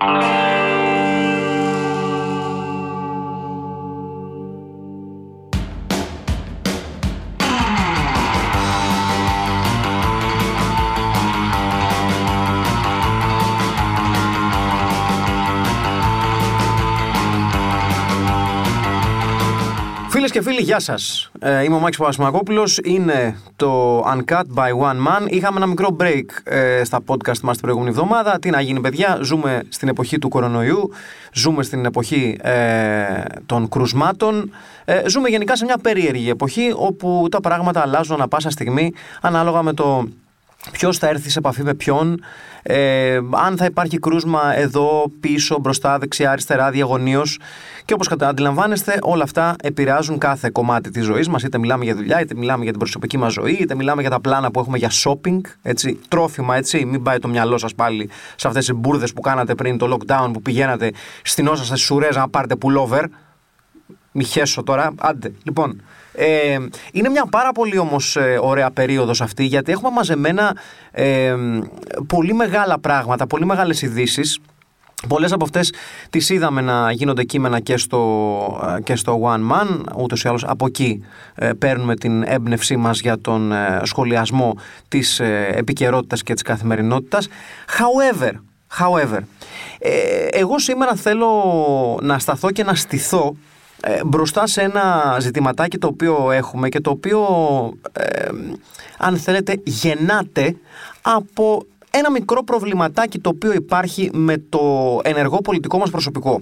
Uh... Φίλες και φίλοι, γεια σας. Ε, είμαι ο Μάκης Παπασμακόπουλο. Είναι το Uncut by One Man. Είχαμε ένα μικρό break ε, στα podcast μας την προηγούμενη εβδομάδα. Τι να γίνει, παιδιά. Ζούμε στην εποχή του κορονοϊού. Ζούμε στην εποχή ε, των κρουσμάτων. Ε, ζούμε γενικά σε μια περίεργη εποχή όπου τα πράγματα αλλάζουν ανα πάσα στιγμή ανάλογα με το ποιος θα έρθει σε επαφή με ποιον, ε, αν θα υπάρχει κρούσμα εδώ, πίσω, μπροστά, δεξιά, αριστερά, διαγωνίως. Και όπως αντιλαμβάνεστε, όλα αυτά επηρεάζουν κάθε κομμάτι της ζωής μας. Είτε μιλάμε για δουλειά, είτε μιλάμε για την προσωπική μας ζωή, είτε μιλάμε για τα πλάνα που έχουμε για shopping, έτσι, τρόφιμα, έτσι. Μην πάει το μυαλό σας πάλι σε αυτές τις μπουρδες που κάνατε πριν το lockdown που πηγαίνατε στην όσα σας σουρέζα να πάρετε pullover. Μη χέσω τώρα. Άντε. Λοιπόν, ε, είναι μια πάρα πολύ όμως ε, ωραία περίοδος αυτή γιατί έχουμε μαζεμένα ε, πολύ μεγάλα πράγματα, πολύ μεγάλες ειδήσεις. Πολλές από αυτές τις είδαμε να γίνονται κείμενα και στο, ε, και στο One Man, ούτως ή άλλως από εκεί ε, παίρνουμε την έμπνευσή μας για τον σχολιασμό της επικαιρότητας και της καθημερινότητας. However, however εγώ σήμερα θέλω να σταθώ και να στηθώ ε, μπροστά σε ένα ζητηματάκι το οποίο έχουμε και το οποίο ε, αν θέλετε γεννάται από ένα μικρό προβληματάκι το οποίο υπάρχει με το ενεργό πολιτικό μας προσωπικό.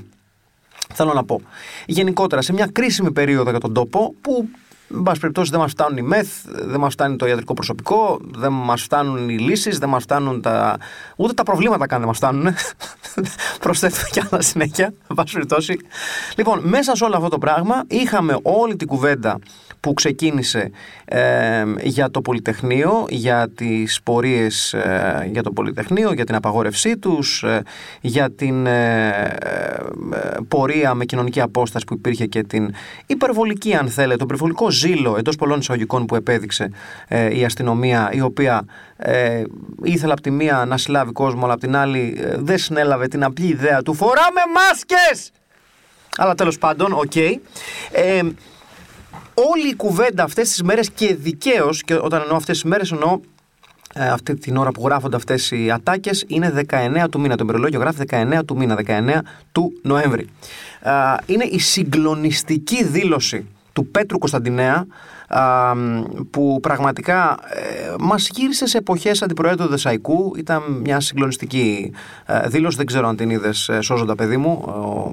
Θέλω να πω. Γενικότερα, σε μια κρίσιμη περίοδο για τον τόπο που Εν πάση περιπτώσει, δεν μας φτάνουν οι μεθ, δεν μας φτάνει το ιατρικό προσωπικό, δεν μας φτάνουν οι λύσεις, δεν μας φτάνουν τα. ούτε τα προβλήματα καν δεν μας φτάνουν. Προσθέτουμε κι άλλα συνέχεια. Εν πάση περιπτώσει. Λοιπόν, μέσα σε όλο αυτό το πράγμα είχαμε όλη την κουβέντα που ξεκίνησε ε, για το Πολυτεχνείο, για τις πορείες ε, για το Πολυτεχνείο, για την απαγόρευσή τους, ε, για την πορεία με κοινωνική απόσταση που υπήρχε και την υπερβολική, αν θέλετε, το υπερβολικό ζήλο εντός πολλών εισαγωγικών που επέδειξε η αστυνομία, η οποία ήθελε από τη μία να συλλάβει κόσμο, αλλά από την άλλη δεν συνέλαβε την απλή ιδέα του «Φοράμε μάσκες!» Αλλά τέλος πάντων, OK. Okay όλη η κουβέντα αυτές τις μέρες και δικαίως, και όταν εννοώ αυτές τις μέρες εννοώ ε, αυτή την ώρα που γράφονται αυτές οι ατάκες είναι 19 του μήνα. Το ημερολόγιο γράφει 19 του μήνα, 19 του Νοέμβρη. Ε, είναι η συγκλονιστική δήλωση του Πέτρου Κωνσταντινέα που πραγματικά ε, μας γύρισε σε εποχές αντιπροέδρου Δεσαϊκού. Ήταν μια συγκλονιστική ε, δήλωση δεν ξέρω αν την είδες ε, Σώζοντα παιδί μου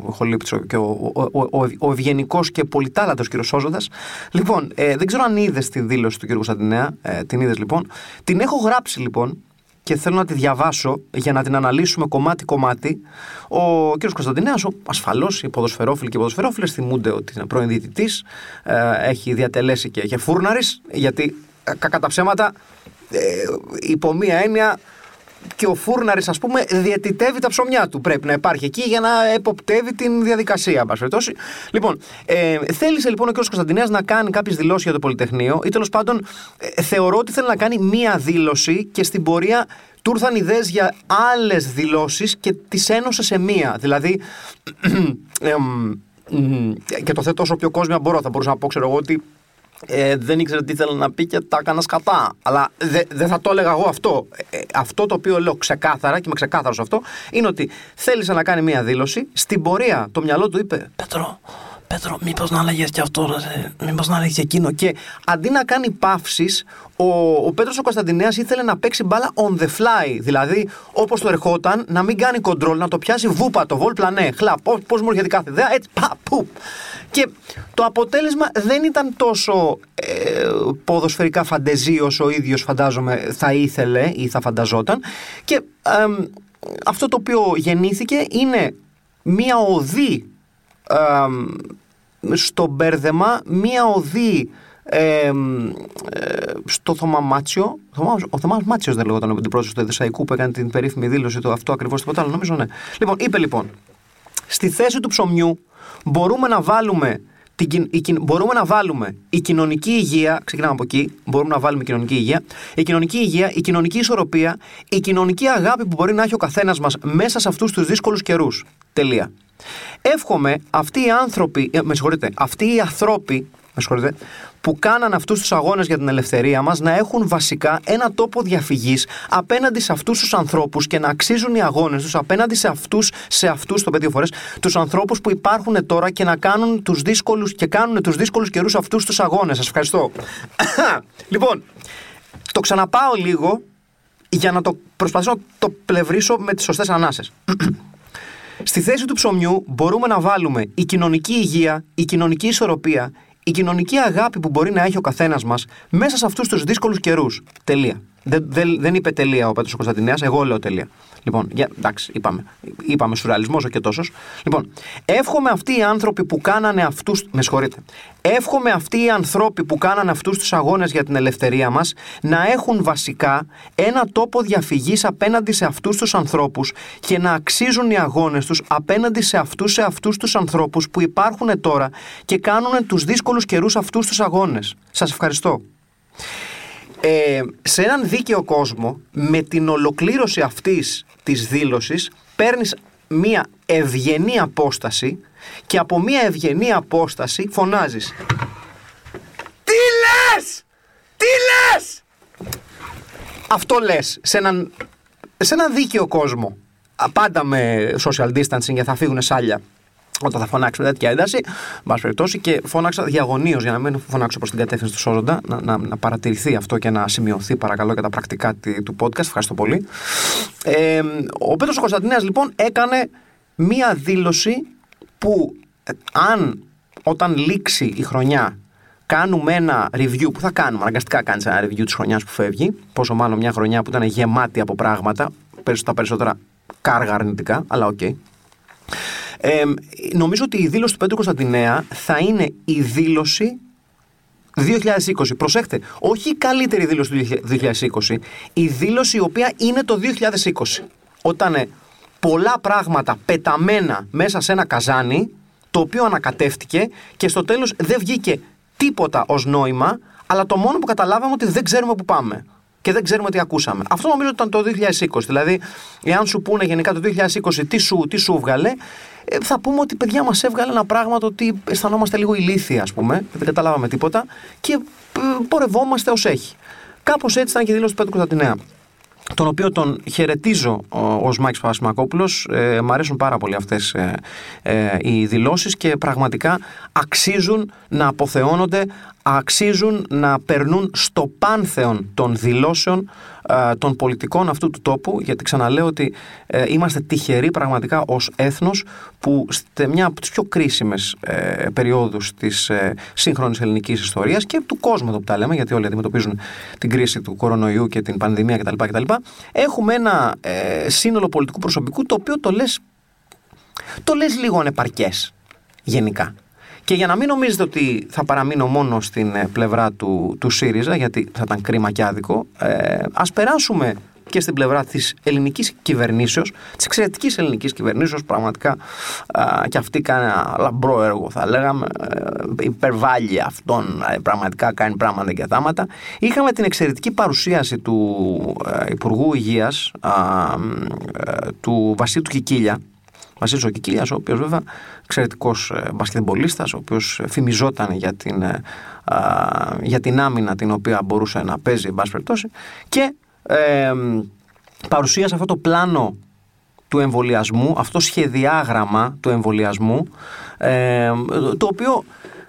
ο Χολίπτης και ο, ο, ο, ο ευγενικός και πολυτάλαντος κύριος Σώζοντας λοιπόν δεν ξέρω αν είδες τη δήλωση του κύριου Κωνσταντινέα την είδες λοιπόν. Την έχω γράψει λοιπόν και θέλω να τη διαβάσω για να την αναλύσουμε κομμάτι-κομμάτι. Ο κ. Κωνσταντινέας, ασφαλώς οι ποδοσφαιρόφιλοι και οι ποδοσφαιρόφιλες θυμούνται ότι είναι πρώην διαιτητής, ε, έχει διατελέσει και, και φούρναρης, γιατί ε, κακά τα ψέματα, ε, υπό μία έννοια και ο Φούρναρης, ας πούμε, διαιτητεύει τα ψωμιά του. Πρέπει να υπάρχει εκεί για να εποπτεύει την διαδικασία, περιπτώσει. Λοιπόν, ε, θέλησε λοιπόν ο κ. Κωνσταντινέας να κάνει κάποιες δηλώσεις για το Πολυτεχνείο ή τέλος πάντων ε, θεωρώ ότι θέλει να κάνει μία δήλωση και στην πορεία του ήρθαν ιδέες για άλλες δηλώσεις και τις ένωσε σε μία. Δηλαδή. και το θέτω όσο πιο κόσμια μπορώ. Θα μπορούσα να πω, ξέρω εγώ, ότι ε, δεν ήξερα τι ήθελα να πει και τα έκανα σκατά. Αλλά δεν θα το έλεγα εγώ αυτό. Ε, αυτό το οποίο λέω ξεκάθαρα και είμαι ξεκάθαρος αυτό είναι ότι θέλησε να κάνει μία δήλωση. Στην πορεία το μυαλό του είπε Πέτρο, Πέτρο, μήπως να έλεγε και αυτό, μήπως να έλεγε και εκείνο. Και αντί να κάνει παύσεις, ο, ο Πέτρος ο Κωνσταντινέας ήθελε να παίξει μπάλα on the fly. Δηλαδή, όπως το ερχόταν, να μην κάνει control, να το πιάσει βούπα, το βολ πλανέ. Χλά, πώς μου έρχεται κάθε ιδέα, έτσι, πα, πουπ. Και το αποτέλεσμα δεν ήταν τόσο ε, ποδοσφαιρικά φαντεζή όσο ο ίδιος φαντάζομαι θα ήθελε ή θα φανταζόταν. Και αυτό το οποίο γεννήθηκε είναι μία οδή στο μπέρδεμα, μία οδή ε, στο Θωμά Μάτσιο. Ο Θωμάς Μάτσιος δεν λέγονταν ο αντιπρόσωπος του Εδεσαϊκού που έκανε την περίφημη δήλωση του αυτό ακριβώς τίποτα άλλο. Νομίζω ναι. Λοιπόν, είπε λοιπόν, στη θέση του ψωμιού μπορούμε να βάλουμε την, η, μπορούμε να βάλουμε η κοινωνική υγεία, ξεκινάμε από εκεί, μπορούμε να βάλουμε η κοινωνική υγεία, η κοινωνική υγεία, η κοινωνική ισορροπία, η κοινωνική αγάπη που μπορεί να έχει ο καθένας μας μέσα σε αυτούς τους δύσκολους καιρούς. Τελεία. Εύχομαι αυτοί οι άνθρωποι, ε, με συγχωρείτε, αυτοί οι ανθρώποι, με συγχωρείτε, που κάναν αυτούς τους αγώνες για την ελευθερία μας να έχουν βασικά ένα τόπο διαφυγής απέναντι σε αυτούς τους ανθρώπους και να αξίζουν οι αγώνες τους απέναντι σε αυτούς, σε αυτούς, το πέντε φορές, τους ανθρώπους που υπάρχουν τώρα και να κάνουν τους δύσκολους και κάνουν τους δύσκολους καιρούς αυτούς τους αγώνες. Σας ευχαριστώ. λοιπόν, το ξαναπάω λίγο για να το προσπαθήσω να το πλευρίσω με τις σωστές ανάσες. Στη θέση του ψωμιού μπορούμε να βάλουμε η κοινωνική υγεία, η κοινωνική ισορροπία, η κοινωνική αγάπη που μπορεί να έχει ο καθένας μας μέσα σε αυτούς τους δύσκολους καιρούς. Τελεία. Δεν, δεν, δεν είπε τελεία ο Πέτρος Κωνσταντινέας, εγώ λέω τελεία. Λοιπόν, για, εντάξει, είπαμε. Είπαμε σουρεαλισμό και τόσος. Λοιπόν, εύχομαι αυτοί οι άνθρωποι που κάνανε αυτούς. Με συγχωρείτε. Εύχομαι αυτοί οι άνθρωποι που κάνανε αυτούς τους αγώνες για την ελευθερία μας να έχουν βασικά ένα τόπο διαφυγής απέναντι σε αυτούς τους ανθρώπους και να αξίζουν οι αγώνες τους απέναντι σε αυτούς σε αυτούς τους ανθρώπους που υπάρχουν τώρα και κάνουν τους δύσκολους καιρούς αυτούς τους αγώνες. Σας ευχαριστώ. Ε, σε έναν δίκαιο κόσμο, με την ολοκλήρωση αυτής της δήλωσης, παίρνεις μία ευγενή απόσταση και από μία ευγενή απόσταση φωνάζεις Τι λες! Τι λες! Αυτό λες σε έναν, σε έναν δίκαιο κόσμο. Πάντα με social distancing και θα φύγουν σάλια όταν θα φωνάξουμε τέτοια ένταση, μα περιπτώσει, και φώναξα διαγωνίως για να μην φωνάξω προς την κατεύθυνση του Σόζοντα, να, να, να παρατηρηθεί αυτό και να σημειωθεί παρακαλώ για τα πρακτικά του podcast. Ευχαριστώ πολύ. Ε, ο Πέτρος Κωνσταντινέας λοιπόν έκανε μία δήλωση που ε, αν όταν λήξει η χρονιά κάνουμε ένα review που θα κάνουμε, αναγκαστικά κάνεις ένα review της χρονιάς που φεύγει, πόσο μάλλον μια χρονιά που ήταν γεμάτη από πράγματα, τα περισσότερα κάργα αρνητικά, αλλά OK. Okay. Ε, νομίζω ότι η δήλωση του Πέτρου Κωνσταντινέα θα είναι η δήλωση 2020. Προσέχτε, όχι η καλύτερη δήλωση του 2020, η δήλωση η οποία είναι το 2020. Όταν ε, πολλά πράγματα πεταμένα μέσα σε ένα καζάνι, το οποίο ανακατεύτηκε και στο τέλος δεν βγήκε τίποτα ως νόημα, αλλά το μόνο που καταλάβαμε ότι δεν ξέρουμε που πάμε και δεν ξέρουμε τι ακούσαμε. Αυτό νομίζω ότι ήταν το 2020. Δηλαδή, εάν σου πούνε γενικά το 2020 τι σου, τι σου βγάλε, ε, θα πούμε ότι παιδιά μας έβγαλε ένα πράγμα το ότι αισθανόμαστε λίγο ηλίθια, ας πούμε, δεν καταλάβαμε τίποτα και ε, πορευόμαστε ως έχει. Κάπως έτσι ήταν και η δήλωση του Πέτρου Κωνσταντινέα τον οποίο τον χαιρετίζω ως Μάκης Παπασημακόπουλος. Ε, μ' αρέσουν πάρα πολύ αυτές ε, ε, οι δηλώσεις και πραγματικά αξίζουν να αποθεώνονται, αξίζουν να περνούν στο πάνθεον των δηλώσεων ε, των πολιτικών αυτού του τόπου, γιατί ξαναλέω ότι ε, είμαστε τυχεροί πραγματικά ως έθνος που σε μια από τις πιο κρίσιμες ε, περιόδους της ε, σύγχρονης ελληνικής ιστορίας και του κόσμου εδώ που τα λέμε, γιατί όλοι αντιμετωπίζουν την κρίση του κορονοϊού και την πανδημία κτλ. κτλ έχουμε ένα ε, σύνολο πολιτικού προσωπικού το οποίο το λες, το λες λίγο ανεπαρκές γενικά. Και για να μην νομίζετε ότι θα παραμείνω μόνο στην ε, πλευρά του, του ΣΥΡΙΖΑ, γιατί θα ήταν κρίμα και άδικο, ε, ας περάσουμε και στην πλευρά της ελληνικής κυβερνήσεως, της εξαιρετικής ελληνικής κυβερνήσεως, πραγματικά α, και αυτή κάνει ένα λαμπρό έργο θα λέγαμε, ε, υπερβάλλει αυτόν, ε, πραγματικά κάνει πράγματα και θάματα. Είχαμε την εξαιρετική παρουσίαση του ε, Υπουργού Υγείας, του Βασίλου Κικίλια, Βασίλης ο Κικίλιας, ο οποίος βέβαια εξαιρετικός μπασκετμπολίστας, ο οποίος φημιζόταν για την, για την άμυνα την οποία μπορούσε να παίζει, εν πάση περιπτώσει. Και ε, παρουσίασε αυτό το πλάνο του εμβολιασμού, αυτό το σχεδιάγραμμα του εμβολιασμού, το οποίο ε,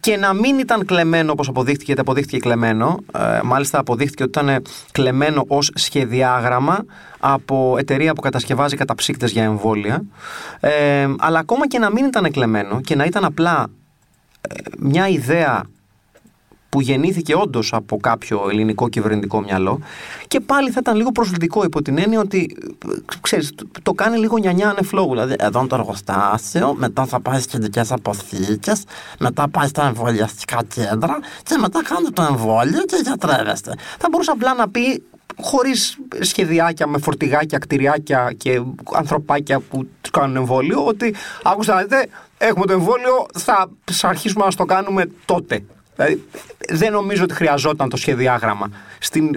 και να μην ήταν κλεμμένο όπως αποδείχτηκε, γιατί αποδείχτηκε κλεμμένο, ε, μάλιστα αποδείχτηκε ότι ήταν κλεμμένο ως σχεδιάγραμμα από εταιρεία που κατασκευάζει καταψύκτες για εμβόλια, ε, αλλά ακόμα και να μην ήταν κλεμμένο και να ήταν απλά μια ιδέα που γεννήθηκε όντως από κάποιο ελληνικό κυβερνητικό μυαλό και πάλι θα ήταν λίγο προσβλητικό υπό την έννοια ότι ξέρεις, το κάνει λίγο νιανιά ανεφλόγου. Δηλαδή, εδώ είναι το εργοστάσιο, μετά θα πάει στις κεντρικές αποθήκες, μετά πάει στα εμβολιαστικά κέντρα και μετά κάνετε το εμβόλιο και γιατρεύεστε. Θα μπορούσε απλά να πει χωρίς σχεδιάκια με φορτηγάκια, κτηριάκια και ανθρωπάκια που τους κάνουν εμβόλιο, ότι άκουσα να δείτε, έχουμε το εμβόλιο, θα αρχίσουμε να το κάνουμε τότε. Δηλαδή, δεν νομίζω ότι χρειαζόταν το σχεδιάγραμμα. Στην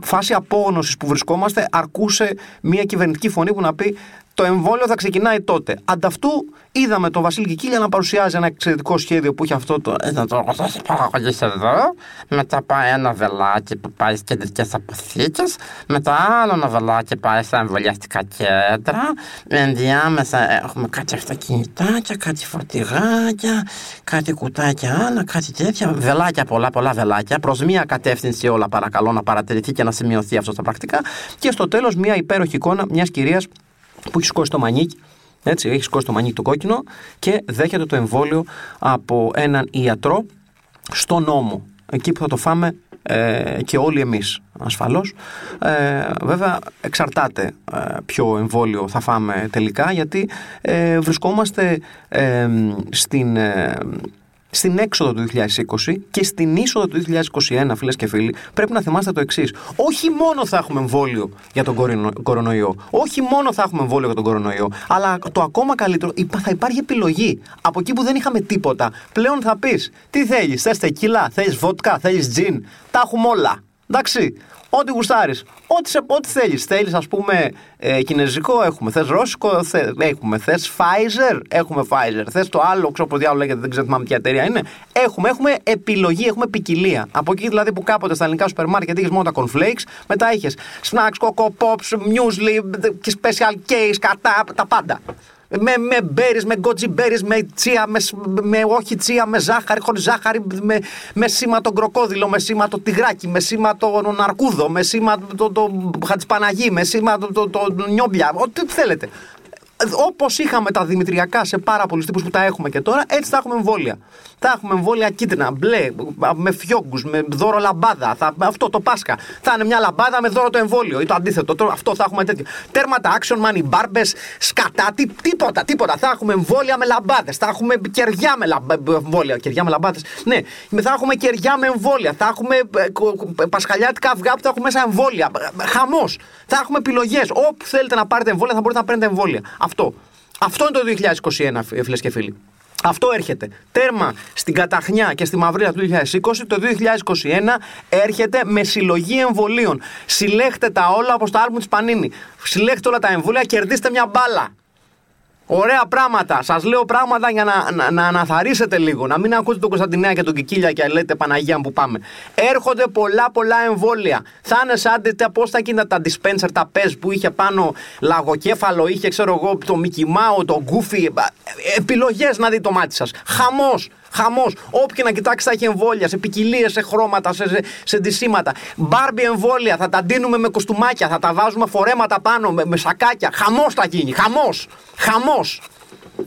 φάση απόγνωσης που βρισκόμαστε, αρκούσε μια κυβερνητική φωνή που να πει το εμβόλιο θα ξεκινάει τότε. Ανταυτού είδαμε τον Βασίλη Κικίλια να παρουσιάζει ένα εξαιρετικό σχέδιο που είχε αυτό το. Ένα τρόπο θα σε παραγωγή εδώ. Μετά πάει ένα βελάκι που πάει στι κεντρικές αποθήκες. Μετά άλλο ένα βελάκι πάει στα εμβολιαστικά κέντρα. Ενδιάμεσα έχουμε κάτι αυτοκινητάκια, κάτι φορτηγάκια, κάτι κουτάκια άλλα, κάτι τέτοια. Βελάκια πολλά, πολλά βελάκια. Προς μία κατεύθυνση όλα παρακαλώ να παρατηρηθεί και να σημειωθεί αυτό στα πρακτικά. Και στο τέλος μία υπέροχη εικόνα μιας κυρίας που έχει σηκώσει το μανίκι, έτσι, έχει σηκώσει το μανίκι το κόκκινο και δέχεται το εμβόλιο από έναν ιατρό στο νόμο. Εκεί που θα το φάμε ε, και όλοι εμείς ασφαλώς. Ε, βέβαια εξαρτάται ε, ποιο εμβόλιο θα φάμε τελικά γιατί ε, βρισκόμαστε στην στην έξοδο του 2020 και στην είσοδο του 2021, φίλες και φίλοι, πρέπει να θυμάστε το εξής. Όχι μόνο θα έχουμε εμβόλιο για τον κορονοϊό, όχι μόνο θα έχουμε εμβόλιο για τον κορονοϊό, αλλά το ακόμα καλύτερο, θα υπάρχει επιλογή. Από εκεί που δεν είχαμε τίποτα, πλέον θα πεις, τι θέλεις, θες τεκίλα, θέλει βότκα, θέλει τζιν, τα έχουμε όλα. Εντάξει. Ό,τι γουστάρεις. Ό,τι, ό,τι θέλεις. Θέλεις, ας πούμε, ε, κινέζικο, έχουμε. Θες ρώσικο, θε, έχουμε. Θες Pfizer, έχουμε Pfizer. Θες το άλλο, ξέρω πώς διάλογο λέγεται, δεν ξέρω θυμάμαι ποια εταιρεία είναι. Έχουμε, έχουμε επιλογή, έχουμε ποικιλία. Από εκεί δηλαδή που κάποτε στα ελληνικά σούπερ μάρκετ είχες μόνο τα cornflakes, μετά είχες snacks, coco pops, muesli και special case, κατά τα πάντα με, με μπέρις, με γκότζι μπέρις, με τσία, με, με όχι τσία, με ζάχαρη, χωρίς ζάχαρη, με, με σήμα τον κροκόδιλο, με σήμα το τυγράκι, με σήμα τον αρκούδο, με σήμα το, το, το χατσπαναγί, με σήμα το, το, το, το νιόμπια, ό,τι θέλετε. Όπως είχαμε τα δημητριακά σε πάρα πολλούς τύπους που τα έχουμε και τώρα, έτσι θα έχουμε εμβόλια. Θα έχουμε εμβόλια κίτρινα, μπλε, με φιόγκους, με δώρο λαμπάδα. Θα, αυτό το Πάσχα. Θα είναι μια λαμπάδα με δώρο το εμβόλιο ή το αντίθετο. Αυτό θα έχουμε τέτοιο. Τέρματα action money, μπάρμπες, σκατά, τι, τίποτα, τίποτα. Θα έχουμε εμβόλια με λαμπάδες. Θα έχουμε κεριά με εμβόλια. Κεριά με λαμπάδες. Ναι, θα έχουμε κεριά με εμβόλια. Θα έχουμε ε, πασχαλιάτικα αυγά που θα έχουμε μέσα εμβόλια. Χαμός. Θα έχουμε επιλογές. Όπου θέλετε να πάρετε εμβόλια θα μπορείτε να παίρνετε εμβόλια. Αυτό. Αυτό είναι το 2021, φίλες και φίλοι. Αυτό έρχεται. Τέρμα στην καταχνιά και στη μαυρίλα του 2020, το 2021 έρχεται με συλλογή εμβολίων. Συλλέχτε τα όλα όπως το άλμπουμ της Πανίνη. Συλλέχτε όλα τα εμβόλια, κερδίστε μια μπάλα. Ωραία πράγματα. Σας λέω πράγματα για να, να, να αναθαρίσετε λίγο. Να μην ακούτε τον Κωνσταντινέα και τον Κικίλια και λέτε Παναγία που πάμε. Έρχονται πολλά πολλά εμβόλια. Θα είναι σαν πώς θα γίνονται τα dispenser, τα πες που είχε πάνω λαγοκέφαλο, είχε ξέρω εγώ το Μικημάο, το Γκούφι. Επιλογές να δει το μάτι σας. Χαμός. Χαμός. Όποιο να κοιτάξει θα έχει εμβόλια σε ποικιλίες, σε χρώματα, σε, σε, σε ντυσίματα. Μπάρμπι εμβόλια. Θα τα ντύνουμε με κοστούμάκια. Θα τα βάζουμε φορέματα πάνω με, με σακάκια. Χαμός θα γίνει. Χαμός. Χαμός.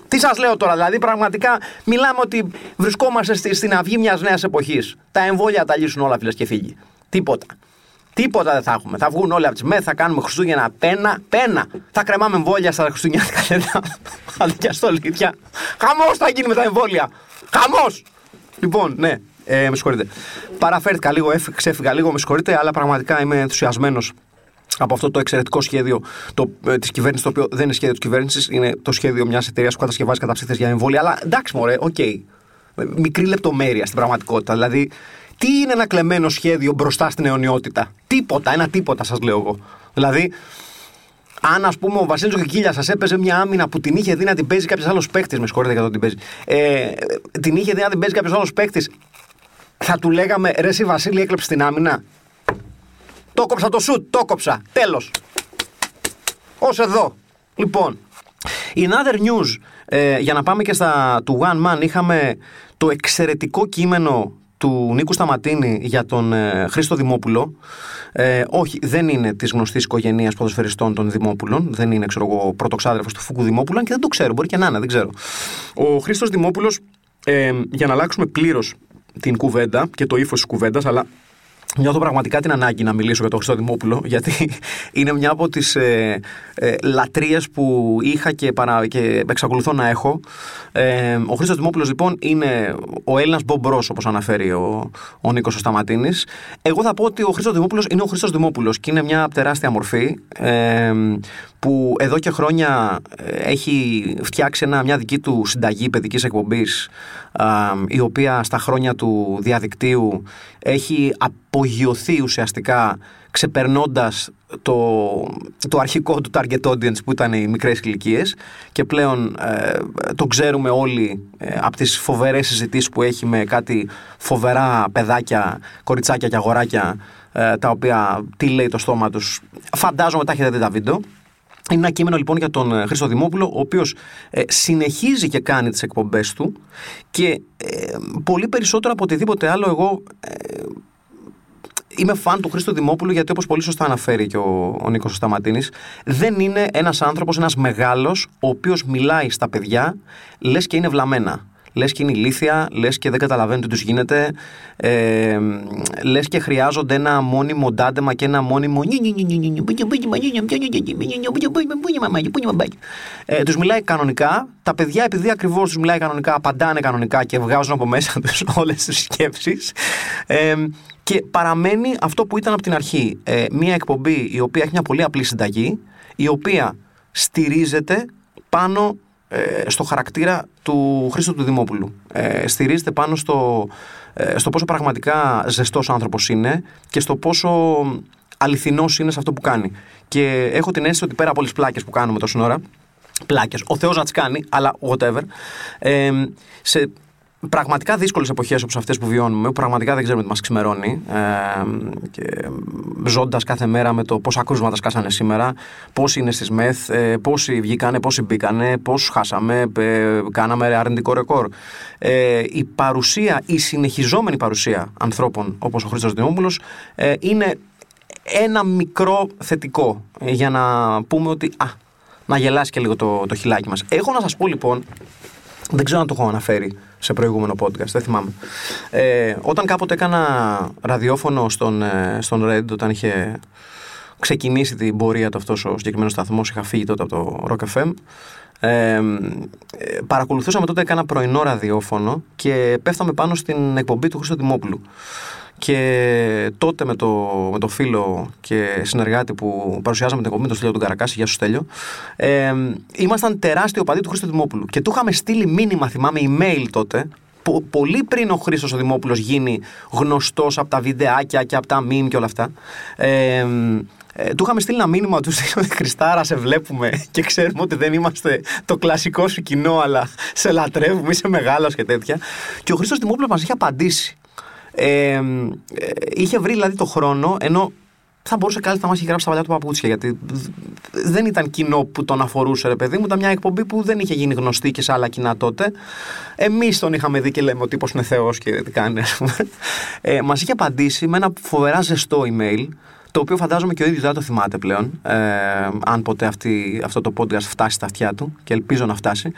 Τι σας λέω τώρα, δηλαδή πραγματικά μιλάμε ότι βρισκόμαστε στη, στην αυγή μιας νέας εποχής. Τα εμβόλια θα λύσουν όλα, φίλες και φίλοι. Τίποτα. Τίποτα δεν θα έχουμε. Θα βγουν όλοι από τις ΜΕΘ, θα κάνουμε Χριστούγεννα πένα, πένα. Θα κρεμάμε εμβόλια στα Χριστούγεννα. Αντί για στολίδια. Χαμός θα γίνει με τα εμβόλια. Χαμός! Λοιπόν, ναι, ε, με συγχωρείτε. Παραφέρθηκα λίγο, ξέφυγα λίγο, με συγχωρείτε, αλλά πραγματικά είμαι ενθουσιασμένος από αυτό το εξαιρετικό σχέδιο ε, της κυβέρνησης, το οποίο δεν είναι σχέδιο της κυβέρνησης, είναι το σχέδιο μιας εταιρείας που κατασκευάζει καταψύχτες για εμβόλια. Αλλά εντάξει, μωρέ, OK. Okay. Μικρή λεπτομέρεια στην πραγματικότητα. Δηλαδή, τι είναι ένα κλεμμένο σχέδιο μπροστά στην αιωνιότητα; Τίποτα, ένα τίποτα, σας λέω εγώ. Δηλαδή, αν ας πούμε ο Βασίλης Κικίλια σας έπαιζε μια άμυνα που την είχε δει να την παίζει κάποιος άλλος παίκτης, με συγχωρείτε για το την παίζει, ε, την είχε δει να την παίζει κάποιος άλλος παίκτης, θα του λέγαμε ρε, εσύ Βασίλη έκλεψες την άμυνα. Το κόψα το σουτ, το κόψα. Τέλος. Ω εδώ. Λοιπόν, in other news, ε, για να πάμε και στα του One Man, είχαμε το εξαιρετικό κείμενο του Νίκου Σταματίνη για τον ε, Χρήστο Δημόπουλο. Ε, όχι, δεν είναι της γνωστής οικογένειας ποδοσφαιριστών των Δημόπουλων. Δεν είναι, ξέρω εγώ, πρωτοξάδερφος του Φούκου Δημόπουλου, και δεν το ξέρω. Μπορεί και να είναι, δεν ξέρω. Ο Χρήστος Δημόπουλος, ε, για να αλλάξουμε πλήρως την κουβέντα και το ύφος της κουβέντας, αλλά Νιώθω πραγματικά την ανάγκη να μιλήσω για τον Χρήστο Δημόπουλο, γιατί είναι μια από τις ε, ε, λατρείες που είχα και, παρα, και εξακολουθώ να έχω. Ε, ο Χρήστο Δημόπουλος, λοιπόν, είναι ο Έλληνας Μπομπρό, όπως αναφέρει ο, ο Νίκος Σταματίνης. Εγώ θα πω ότι ο Χρήστο Δημόπουλος είναι ο Χρήστο Δημόπουλος και είναι μια τεράστια μορφή ε, που εδώ και χρόνια ε, έχει φτιάξει ένα, μια δική του συνταγή παιδικής εκπομπής, η οποία στα χρόνια του διαδικτύου έχει απογειωθεί ουσιαστικά ξεπερνώντας το, το αρχικό του target audience που ήταν οι μικρές ηλικίες και πλέον ε, το ξέρουμε όλοι ε, από τις φοβερές συζητήσεις που έχει με κάτι φοβερά παιδάκια, κοριτσάκια και αγοράκια ε, τα οποία τι λέει το στόμα τους. Φαντάζομαι τα έχετε δει τα βίντεο. Είναι ένα κείμενο λοιπόν για τον Χρήστο Δημόπουλο, ο οποίος συνεχίζει και κάνει τις εκπομπές του και πολύ περισσότερο από οτιδήποτε άλλο εγώ είμαι φαν του Χρήστο Δημόπουλου γιατί όπως πολύ σωστά αναφέρει και ο, ο Νίκος Σταματίνης δεν είναι ένας άνθρωπος, ένας μεγάλος ο οποίος μιλάει στα παιδιά λες και είναι βλαμμένα. Λε και είναι ηλίθια, λε και δεν καταλαβαίνουν τι του γίνεται, ε, λε και χρειάζονται ένα μόνιμο ντάντεμα και ένα μόνιμο. Ε, του μιλάει κανονικά. Τα παιδιά, επειδή ακριβώ του μιλάει κανονικά, απαντάνε κανονικά και βγάζουν από μέσα του όλε τι σκέψει. Ε, και παραμένει αυτό που ήταν από την αρχή. Ε, μια εκπομπή η οποία έχει μια πολύ απλή συνταγή, η οποία στηρίζεται πάνω ε, στο χαρακτήρα του Χρήστο του Δημόπουλου. Ε, στηρίζεται πάνω στο, ε, στο πόσο πραγματικά ζεστός άνθρωπος είναι και στο πόσο αληθινός είναι σε αυτό που κάνει. Και έχω την αίσθηση ότι πέρα από όλες τις πλάκες που κάνουμε τόση ώρα, πλάκες, ο Θεός να τις κάνει, αλλά whatever, ε, σε πραγματικά δύσκολες εποχές όπως αυτές που βιώνουμε, που πραγματικά δεν ξέρουμε τι μας ξημερώνει, ε, και ζώντας κάθε μέρα με το πόσα κρούσματα σκάσανε σήμερα, πόσοι είναι στις ΜΕΘ, ε, πόσοι βγήκανε, πόσοι μπήκανε, πόσου χάσαμε, ε, κάναμε αρνητικό ρεκόρ. Ε, η παρουσία, η συνεχιζόμενη παρουσία ανθρώπων όπως ο Χρήστος Δημόπουλος ε, είναι ένα μικρό θετικό για να πούμε ότι α, να γελάσει και λίγο το, το χιλάκι μας. Έχω να σας πω λοιπόν δεν ξέρω αν το έχω αναφέρει σε προηγούμενο podcast, δεν θυμάμαι. Ε, όταν κάποτε έκανα ραδιόφωνο στον, ε, στον Red, όταν είχε ξεκινήσει την πορεία του αυτός ο συγκεκριμένος σταθμός, είχα φύγει τότε από το Rock FM. Ε, παρακολουθούσαμε τότε, έκανα πρωινό ραδιόφωνο και πέφταμε πάνω στην εκπομπή του Χρήστο Δημόπουλου. Και τότε με το, με το φίλο και συνεργάτη που παρουσιάζαμε την εκπομπή, τον Στέλιο του Καρακάση, γεια σου Στέλιο, ε, ήμασταν τεράστιο παδί του Χρήστο Δημόπουλου. Και του είχαμε στείλει μήνυμα, θυμάμαι, email τότε, πολύ πριν ο Χρήστος ο Δημόπουλος γίνει γνωστός από τα βιντεάκια και από τα meme και όλα αυτά. Ε, ε, του είχαμε στείλει ένα μήνυμα του στείλω Χριστάρα, σε βλέπουμε και ξέρουμε ότι δεν είμαστε το κλασικό σου κοινό, αλλά σε λατρεύουμε, είσαι μεγάλος και τέτοια. Και ο Χρήστος Δημόπουλος μας είχε απαντήσει. Ε, είχε βρει δηλαδή το χρόνο, ενώ θα μπορούσε κάλλιστα να μας έχει γράψει τα παλιά του παπούτσια. Γιατί δεν ήταν κοινό που τον αφορούσε, ρε παιδί μου. Ήταν μια εκπομπή που δεν είχε γίνει γνωστή και σε άλλα κοινά τότε. Εμείς τον είχαμε δει και λέμε ότι τύπος είναι Θεός και τι κάνει, Ε, μας είχε απαντήσει με ένα φοβερά ζεστό email. Το οποίο φαντάζομαι και ο ίδιος δεν το θυμάται πλέον. Ε, αν ποτέ αυτή, αυτό το podcast φτάσει στα αυτιά του και ελπίζω να φτάσει.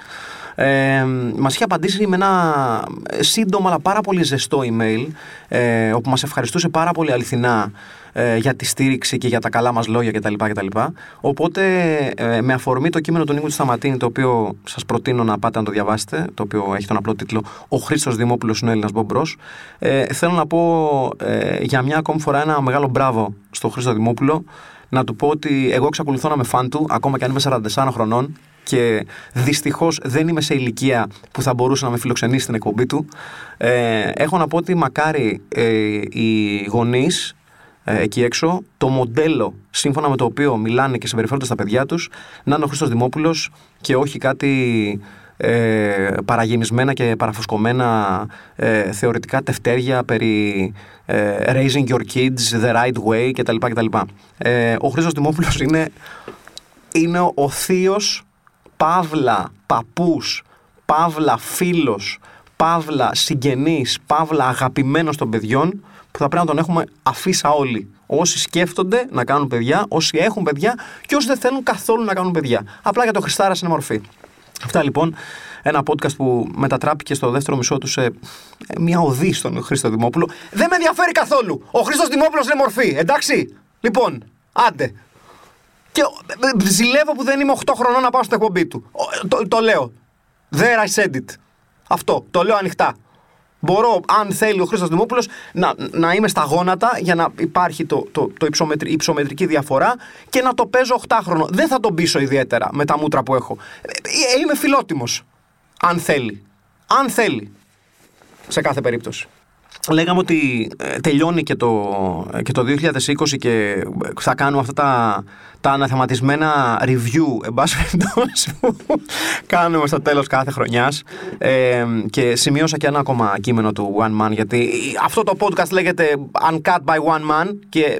Ε, μας είχε απαντήσει με ένα σύντομο αλλά πάρα πολύ ζεστό email, ε, όπου μας ευχαριστούσε πάρα πολύ αληθινά ε, για τη στήριξη και για τα καλά μας λόγια κτλ. κτλ. Οπότε, ε, με αφορμή το κείμενο του Νίκου του Σταματίνη, το οποίο σας προτείνω να πάτε να το διαβάσετε, το οποίο έχει τον απλό τίτλο Ο Χρήστος Δημόπουλος είναι Έλληνας Μπομπρός, ε, θέλω να πω ε, για μια ακόμη φορά ένα μεγάλο μπράβο στο Χρήστο Δημόπουλο. Να του πω ότι εγώ εξακολουθώ να είμαι φαν του, ακόμα και αν είμαι 44 χρονών και δυστυχώς δεν είμαι σε ηλικία που θα μπορούσε να με φιλοξενήσει στην εκπομπή του. Ε, έχω να πω ότι μακάρι ε, οι γονείς ε, εκεί έξω, το μοντέλο σύμφωνα με το οποίο μιλάνε και συμπεριφέρονται στα παιδιά τους, να είναι ο Χρήστος Δημόπουλος και όχι κάτι ε, παραγενισμένα και παραφουσκωμένα ε, θεωρητικά τευτέρια περί ε, raising your kids the right way κτλ. κτλ. Ε, ο Χρήστος Δημόπουλος είναι, είναι ο θείος παύλα παππούς, παύλα φίλος, παύλα συγγενής, παύλα αγαπημένος των παιδιών που θα πρέπει να τον έχουμε αφήσα όλοι. Όσοι σκέφτονται να κάνουν παιδιά, όσοι έχουν παιδιά και όσοι δεν θέλουν καθόλου να κάνουν παιδιά. Απλά για το Χριστάρα είναι μορφή. Αυτά λοιπόν. ένα podcast που μετατράπηκε στο δεύτερο μισό του σε μια οδή στον Χρήστο Δημόπουλο. Δεν με ενδιαφέρει καθόλου. Ο Χρήστος Δημόπουλος είναι μορφή, εντάξει. Λοιπόν, άντε. Και ζηλεύω που δεν είμαι 8 χρονών να πάω στην εκπομπή του. Το, το λέω. There I said it. Αυτό. Το λέω ανοιχτά. Μπορώ, αν θέλει ο Χρήστος Δημόπουλος, να, να είμαι στα γόνατα για να υπάρχει το, το, το υψομετρη, υψομετρική διαφορά και να το παίζω 8χρονο. Δεν θα τον πείσω ιδιαίτερα με τα μούτρα που έχω. Ε, είμαι φιλότιμος. Αν θέλει. Αν θέλει. Σε κάθε περίπτωση. Λέγαμε ότι ε, τελειώνει και το, και το 2020 και θα κάνουμε αυτά τα, τα αναθεματισμένα review, εν πάση που κάνουμε στο τέλος κάθε χρονιάς. Ε, και σημείωσα και ένα ακόμα κείμενο του One Man, γιατί αυτό το podcast λέγεται Uncut by One Man και ε,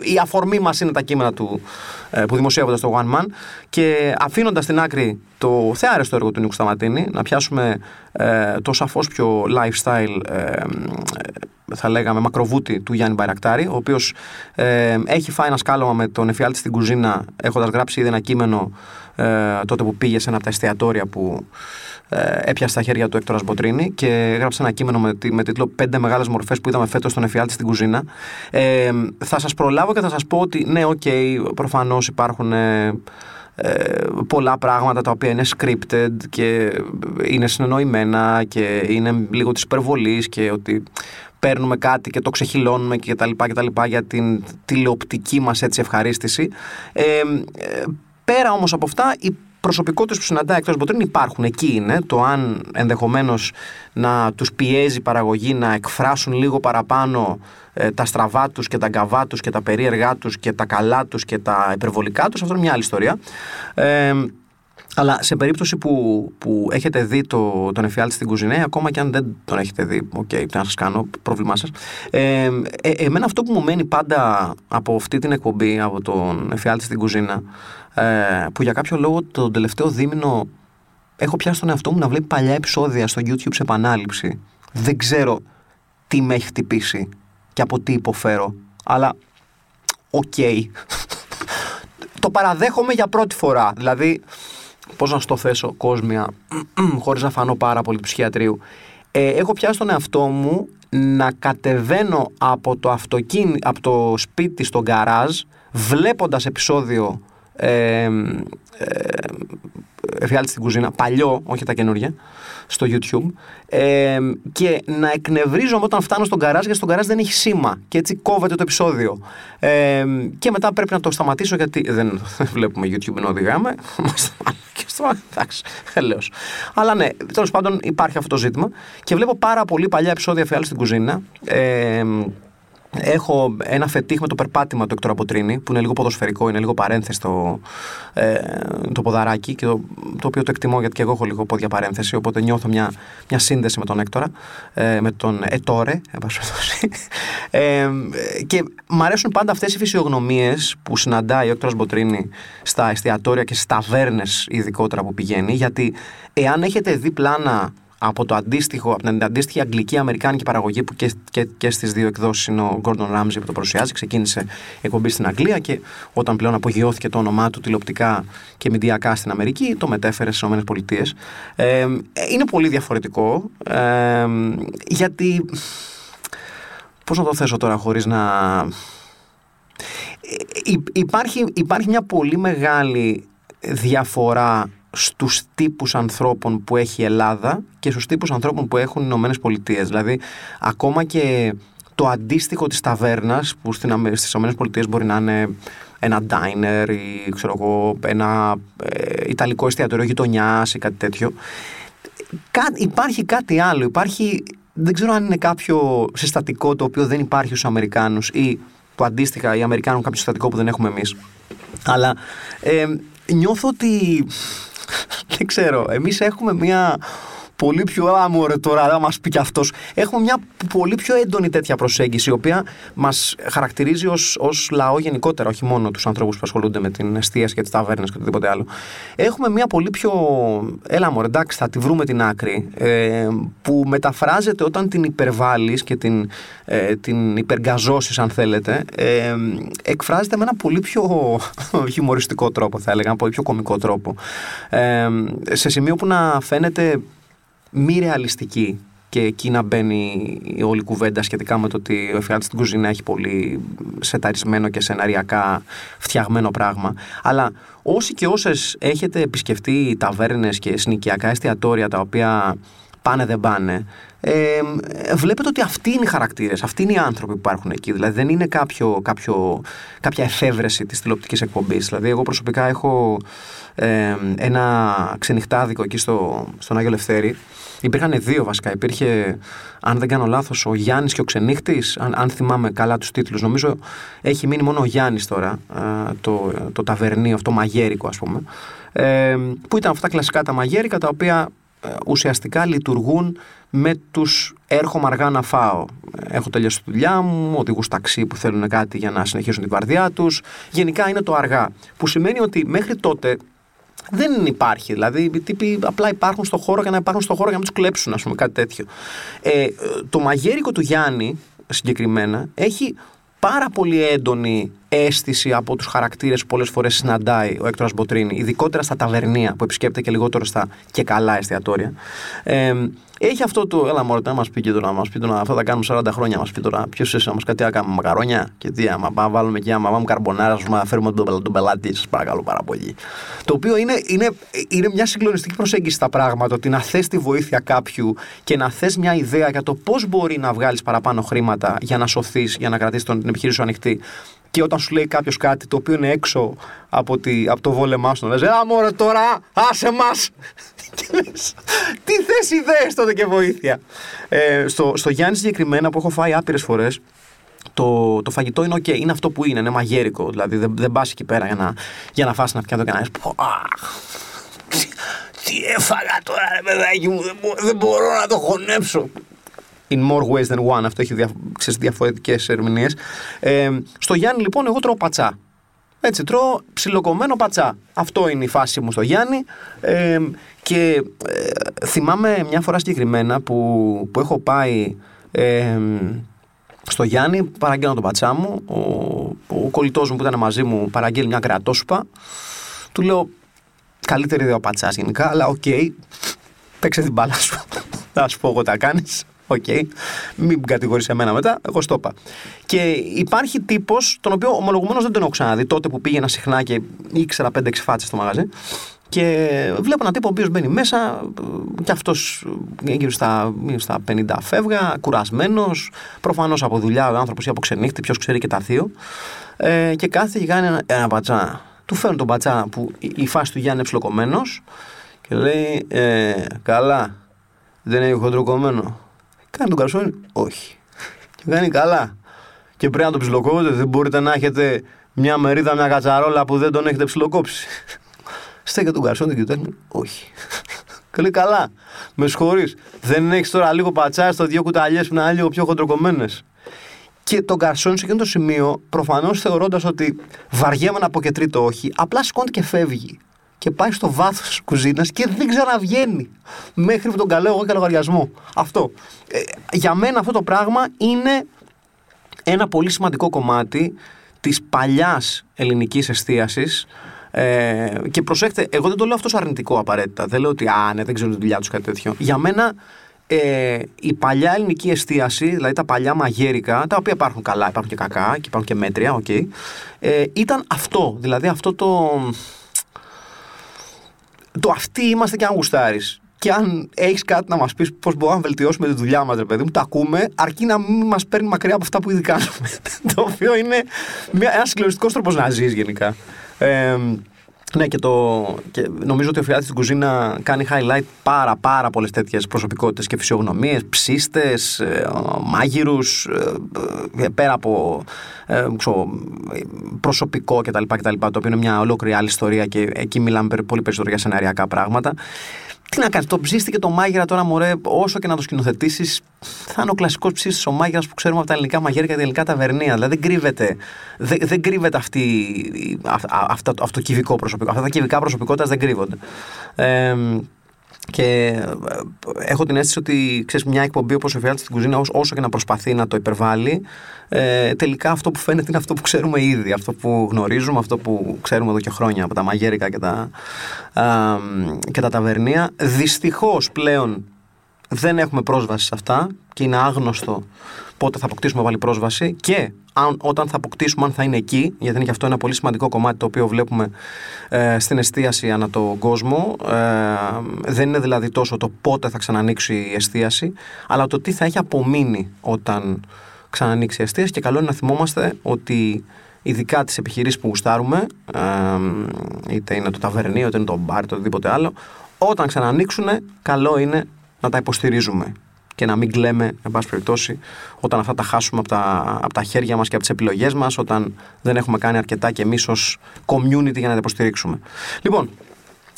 η αφορμή μας είναι τα κείμενα του ε, που δημοσιεύονται στο One Man. Και αφήνοντας στην άκρη το θεάρεστο έργο του Νίκου Σταματίνη να πιάσουμε ε, το σαφώς πιο lifestyle ε, θα λέγαμε μακροβούτι του Γιάννη Μπαϊρακτάρη ο οποίος έχει φάει ένα σκάλωμα με τον εφιάλτη στην κουζίνα έχοντας γράψει ήδη ένα κείμενο τότε που πήγε σε ένα από τα εστιατόρια που ε, έπιασε στα χέρια του Έκτορας Μποτρίνι και έγραψε ένα κείμενο με, με τίτλο Πέντε μεγάλες μορφές που είδαμε φέτος στον Εφιάλτη στην κουζίνα. Ε, θα σας προλάβω και θα σας πω ότι ναι, OK, okay, προφανώς υπάρχουν. Ε, ε, πολλά πράγματα τα οποία είναι scripted και είναι συνεννοημένα και είναι λίγο της υπερβολής και ότι παίρνουμε κάτι και το ξεχυλώνουμε και τα λοιπά και τα λοιπά για την τηλεοπτική μας έτσι ευχαρίστηση. Ε, ε πέρα όμως από αυτά προσωπικότητες που συναντάει εκτός Μποτρίν υπάρχουν. Εκεί είναι. Το αν ενδεχομένως να τους πιέζει η παραγωγή να εκφράσουν λίγο παραπάνω ε, τα στραβά τους και τα γκαβά τους και τα περίεργά τους και τα καλά τους και τα υπερβολικά τους. Αυτό είναι μια άλλη ιστορία. Ε, αλλά σε περίπτωση που, που έχετε δει το, τον εφιάλτη στην κουζίνα, ε, ακόμα και αν δεν τον έχετε δει, OK, okay, τι να σας κάνω, πρόβλημά σας. Ε, ε, εμένα αυτό που μου μένει πάντα από αυτή την εκπομπή, από τον εφιάλτη στην κουζίνα, ε, που για κάποιο λόγο το τελευταίο δίμηνο έχω πιάσει τον εαυτό μου να βλέπει παλιά επεισόδια στο YouTube σε επανάληψη. Δεν ξέρω τι με έχει χτυπήσει και από τι υποφέρω. Αλλά, οκ. το παραδέχομαι για πρώτη φορά. Δηλαδή, πώς να στο θέσω κόσμια, χωρίς να φανώ πάρα πολύ του ψυχιατρίου. Ε, έχω πιάσει τον εαυτό μου να κατεβαίνω από το αυτοκίνητο, από το σπίτι στο γκαράζ, βλέποντας επεισόδιο ε, εφιάλτη στην κουζίνα, παλιό, όχι τα καινούργια, στο YouTube. Ε, και να εκνευρίζομαι όταν φτάνω στον καράζ, γιατί στον καράζ δεν έχει σήμα. Και έτσι κόβεται το επεισόδιο. Ε, και μετά πρέπει να το σταματήσω, γιατί δεν βλέπουμε YouTube ενώ οδηγάμε. και στο. Εντάξει, έλεω. Αλλά ναι, τέλος πάντων υπάρχει αυτό το ζήτημα. Και βλέπω πάρα πολύ παλιά επεισόδια εφιάλτη στην κουζίνα. Ε, Έχω ένα φετίχ με το περπάτημα του Εκτορ Αποτρίνη, που είναι λίγο ποδοσφαιρικό, είναι λίγο παρένθεστο ε, το ποδαράκι, και το, οποίο το εκτιμώ γιατί και εγώ έχω λίγο πόδια παρένθεση, οπότε νιώθω μια, μια σύνδεση με τον Έκτορα, ε, με τον Ετόρε, περιπτώσει. Ε, και μ' αρέσουν πάντα αυτές οι φυσιογνωμίες που συναντάει ο Έκτορας Μποτρίνη στα εστιατόρια και στις ταβέρνες, ειδικότερα που πηγαίνει, γιατί εάν έχετε δει πλάνα από, το αντίστοιχο, από την αντίστοιχη αγγλική αμερικάνικη παραγωγή που και, και, και στις δύο εκδόσεις είναι ο Gordon Ramsay που το παρουσιάζει. Ξεκίνησε εκπομπή στην Αγγλία και όταν πλέον απογειώθηκε το όνομά του τηλεοπτικά και μηντιακά στην Αμερική, το μετέφερε στις ΗΠΑ. Ε, είναι πολύ διαφορετικό ε, γιατί. Πώς να το θέσω τώρα χωρίς να. Ε, υπάρχει, υπάρχει μια πολύ μεγάλη διαφορά στους τύπους ανθρώπων που έχει η Ελλάδα και στους τύπους ανθρώπων που έχουν οι Ηνωμένες Πολιτείες. Δηλαδή, ακόμα και το αντίστοιχο της ταβέρνας που στις Ηνωμένες Πολιτείες μπορεί να είναι ένα diner ή ξέρω εγώ, ένα ε, ιταλικό εστιατόριο γειτονιάς ή κάτι τέτοιο. υπάρχει κάτι άλλο. Υπάρχει, δεν ξέρω αν είναι κάποιο συστατικό το οποίο δεν υπάρχει στους Αμερικάνους ή που αντίστοιχα οι Αμερικάνοι έχουν κάποιο συστατικό που δεν έχουμε εμείς. Αλλά ε, νιώθω ότι δεν ξέρω. Εμείς έχουμε μια πολύ πιο άμορε τώρα, να μας πει κι αυτός. Έχουμε μια πολύ πιο έντονη τέτοια προσέγγιση, η οποία μας χαρακτηρίζει ως λαό γενικότερα, όχι μόνο τους ανθρώπους που ασχολούνται με την εστίαση και τις ταβέρνες και οτιδήποτε άλλο. Έχουμε μια πολύ πιο. Έλα, μωρέ, εντάξει, θα τη βρούμε την άκρη. Ε, που μεταφράζεται όταν την υπερβάλλεις και την, ε, την υπεργαζώσεις, αν θέλετε. Ε, εκφράζεται με ένα πολύ πιο χιουμοριστικό τρόπο, θα έλεγα, ένα πολύ πιο κομικό τρόπο. Ε, σε σημείο που να φαίνεται μη ρεαλιστική και εκεί να μπαίνει η όλη κουβέντα σχετικά με το ότι ο εφιάλτης στην κουζίνα έχει πολύ σεταρισμένο και σεναριακά φτιαγμένο πράγμα. Αλλά όσοι και όσες έχετε επισκεφτεί ταβέρνες και συνοικιακά εστιατόρια τα οποία πάνε δεν πάνε, ε, βλέπετε ότι αυτοί είναι οι χαρακτήρες, αυτοί είναι οι άνθρωποι που υπάρχουν εκεί. Δηλαδή δεν είναι κάποιο, κάποιο, κάποια εφεύρεση της τηλεοπτικής εκπομπής. Δηλαδή εγώ προσωπικά έχω ε, ένα ξενυχτάδικο εκεί στο, στον Άγιο Λευτέρη. Υπήρχαν δύο βασικά. Υπήρχε, αν δεν κάνω λάθος, ο Γιάννης και ο Ξενύχτης, αν, αν θυμάμαι καλά τους τίτλους. Νομίζω έχει μείνει μόνο ο Γιάννης τώρα, το, το ταβερνίο, αυτό μαγέρικο ας πούμε. Ε, που ήταν αυτά τα κλασικά τα μαγέρικα τα οποία ε, ουσιαστικά λειτουργούν με τους έρχομαι αργά να φάω. Έχω τελειώσει τη δουλειά μου, οδηγούς ταξί που θέλουν κάτι για να συνεχίσουν την βαρδιά τους. Γενικά είναι το αργά. Που σημαίνει ότι μέχρι τότε δεν υπάρχει. Δηλαδή, οι τύποι απλά υπάρχουν στο χώρο για να υπάρχουν στο χώρο για να τους κλέψουν, ας πούμε, κάτι τέτοιο. Ε, το μαγέρικο του Γιάννη συγκεκριμένα έχει πάρα πολύ έντονη αίσθηση από τους χαρακτήρες που πολλές φορές συναντάει ο Έκτορας Μποτρίνη, ειδικότερα στα ταβερνία που επισκέπτεται και λιγότερο στα και καλά εστιατόρια. Ε, έχει αυτό το. Έλα, μωρέ, να μας πει και τώρα, να μας πει τώρα, αυτά τα κάνουμε 40 χρόνια. Μας πει τώρα, ποιος είσαι, να μας κάτι, να κάνουμε μακαρόνια και τι, άμα πάμε, βάλουμε εκεί, άμα βάλουμε καρμπονάρα, να φέρουμε τον, τον πελάτη, σας παρακαλώ πάρα πολύ. Το οποίο είναι, είναι, είναι μια συγκλονιστική προσέγγιση στα πράγματα, ότι να θες τη βοήθεια κάποιου και να θες μια ιδέα για το πώς μπορεί να βγάλεις παραπάνω χρήματα για να σωθείς, για να κρατήσεις την επιχείρηση σου ανοιχτή και όταν σου λέει κάποιος κάτι το οποίο είναι έξω από, τη, από το βόλεμά σου, να λες «Α, μωρέ τώρα, άσε μας!» και λες, τι θες ιδέες τότε και βοήθεια. Ε, στο, στο Γιάννη συγκεκριμένα που έχω φάει άπειρες φορές, το, το φαγητό είναι ok, είναι αυτό που είναι, είναι μαγέρικο. Δηλαδή δεν, δεν πας εκεί πέρα για να, για να φας να πιάνω και να λες τι έφαγα τώρα, ρε παιδάκι μου, δεν, δεν μπορώ να το χωνέψω in more ways than one. Αυτό έχει δια, διαφορετικές ερμηνείες. Ε, στο Γιάννη, λοιπόν, εγώ τρώω πατσά. Έτσι, τρώω ψιλοκομμένο πατσά. Αυτό είναι η φάση μου στο Γιάννη. Ε, και ε, θυμάμαι μια φορά συγκεκριμένα που, που έχω πάει ε, στο Γιάννη, παραγγέλνω τον πατσά μου. Ο, ο κολλητός μου που ήταν μαζί μου παραγγέλνει μια κρεατόσουπα. Του λέω, καλύτερη ιδέα ο πατσάς γενικά, αλλά OK, okay, παίξε την μπάλα σου. Θα σου πω εγώ τι θα κάνεις. OK, okay. μην κατηγορήσει εμένα μετά, εγώ στο είπα. Και υπάρχει τύπος, τον οποίο ομολογουμένως δεν τον έχω ξαναδεί τότε που πήγαινα συχνά και ήξερα 5-6 φάτσες στο μαγαζί. Και βλέπω έναν τύπο ο οποίος μπαίνει μέσα, και αυτός γύρω στα, στα 50 φεύγα, κουρασμένος, προφανώς από δουλειά ο άνθρωπος ή από ξενύχτη, ποιος ξέρει και τα θείο. Ε, και κάθεται και κάνει ένα, ένα πατσά. Του φέρνει τον πατσά που η φάση του Γιάννη είναι ψιλοκομμένος και λέει: ε, Καλά, δεν έχει χοντροκομμένο. Κάνει τον καρσόνι, όχι. Και κάνει καλά. Και πρέπει να το ψιλοκόβετε, δεν μπορείτε να έχετε μια μερίδα, μια κατσαρόλα που δεν τον έχετε ψιλοκόψει. Στέκει τον καρσόνι και του λέει, όχι. Και λέει καλά, με συγχωρείς. Δεν έχεις τώρα λίγο πατσά στο δύο κουταλιές που να είναι λίγο πιο χοντροκομμένες. Και τον καρσόνι σε εκείνο το σημείο, προφανώς θεωρώντας ότι βαριέμαι να πω και τρίτο όχι, απλά σηκώνεται και φεύγει και πάει στο βάθος της κουζίνας και δεν ξαναβγαίνει. Μέχρι που τον καλώ εγώ και λογαριασμό. Αυτό. Ε, για μένα αυτό το πράγμα είναι ένα πολύ σημαντικό κομμάτι της παλιάς ελληνικής εστίασης ε, και προσέξτε, εγώ δεν το λέω αυτός αρνητικό απαραίτητα. Δεν λέω ότι α, ναι, δεν ξέρω τη δουλειά τους κάτι τέτοιο. Για μένα ε, η παλιά ελληνική εστίαση, δηλαδή τα παλιά μαγέρικα, τα οποία υπάρχουν καλά, υπάρχουν και κακά και υπάρχουν και μέτρια, okay, ε, ήταν αυτό. Δηλαδή αυτό το το αυτοί είμαστε και αν γουστάρεις. Και αν έχεις κάτι να μας πεις πώς μπορούμε να βελτιώσουμε τη δουλειά μας, ρε παιδί μου, τα ακούμε, αρκεί να μην μας παίρνει μακριά από αυτά που ήδη κάνουμε. το οποίο είναι ένας συγκλονιστικός τρόπος να ζεις γενικά. Ε, ναι, και, το, και νομίζω ότι ο Φιάτη στην κουζίνα κάνει highlight πάρα πάρα πολλές τέτοιες προσωπικότητες και φυσιογνωμίες, ψίστες, ε, μάγειρους, ε, πέρα από ε, προσωπικό κτλ, κτλ. Το οποίο είναι μια ολόκληρη άλλη ιστορία και εκεί μιλάμε πολύ περισσότερο για σεναριακά πράγματα. Τι να κάνεις, το ψήστηκε το μάγειρα τώρα, μωρέ, όσο και να το σκηνοθετήσεις, θα είναι ο κλασικός ψήστης ο μάγειρας που ξέρουμε από τα ελληνικά μαγείρια και τα ελληνικά ταβερνία. Δηλαδή δεν κρύβεται, δεν, δεν κρύβεται αυτή, αυτό, αυτό το κυβικό προσωπικό. Αυτά τα κυβικά προσωπικότητας δεν κρύβονται. Ε, και ε, έχω την αίσθηση ότι ξέρεις, μια εκπομπή όπως ο Φιάλτη στην κουζίνα, όσο και να προσπαθεί να το υπερβάλλει, ε, τελικά αυτό που φαίνεται είναι αυτό που ξέρουμε ήδη, αυτό που γνωρίζουμε, αυτό που ξέρουμε εδώ και χρόνια από τα μαγέρικα και τα, και τα ταβερνία. Δυστυχώς πλέον δεν έχουμε πρόσβαση σε αυτά και είναι άγνωστο πότε θα αποκτήσουμε πάλι πρόσβαση και αν, όταν θα αποκτήσουμε, αν θα είναι εκεί, γιατί είναι και αυτό ένα πολύ σημαντικό κομμάτι το οποίο βλέπουμε ε, στην εστίαση ανά τον κόσμο. Ε, δεν είναι δηλαδή τόσο το πότε θα ξανανοίξει η εστίαση, αλλά το τι θα έχει απομείνει όταν ξανανοίξει η εστίαση. Και καλό είναι να θυμόμαστε ότι ειδικά τις επιχειρήσεις που γουστάρουμε, ε, είτε είναι το ταβερνίο, είτε είναι το μπαρ, είτε οτιδήποτε άλλο, όταν ξανανοίξουν, καλό είναι να τα υποστηρίζουμε και να μην κλαίμε, εν πάση περιπτώσει, όταν αυτά τα χάσουμε από τα, από τα χέρια μας και από τις επιλογές μας, όταν δεν έχουμε κάνει αρκετά και εμείς ως community για να τα υποστηρίξουμε. Λοιπόν,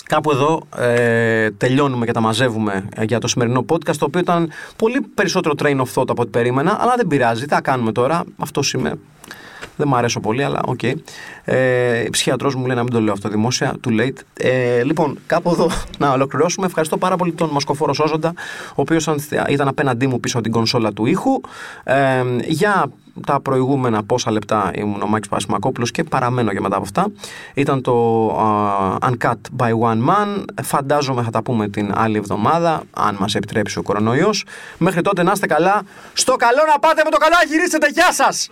Κάπου εδώ ε, τελειώνουμε και τα μαζεύουμε ε, για το σημερινό podcast, το οποίο ήταν πολύ περισσότερο train of thought από ό,τι περίμενα, αλλά δεν πειράζει. Τι θα κάνουμε τώρα, αυτό είμαι. Δεν μου αρέσω πολύ, αλλά OK. Okay. Ε, ψυχίατρός μου λέει να μην το λέω αυτό δημόσια. Too late. Ε, λοιπόν, κάπου εδώ να ολοκληρώσουμε. Ευχαριστώ πάρα πολύ τον Μασκοφόρο Σόζοντα, ο οποίος ήταν απέναντί μου πίσω από την κονσόλα του ήχου. Ε, για τα προηγούμενα πόσα λεπτά ήμουν ο Μάκης Πασμακόπουλος και παραμένω και μετά από αυτά. Ήταν το uh, Uncut by One Man. Φαντάζομαι θα τα πούμε την άλλη εβδομάδα, αν μας επιτρέψει ο κορονοϊός. Μέχρι τότε να είστε καλά. Στο καλό να πάτε με το καλό να γυρίσετε. Γεια σας!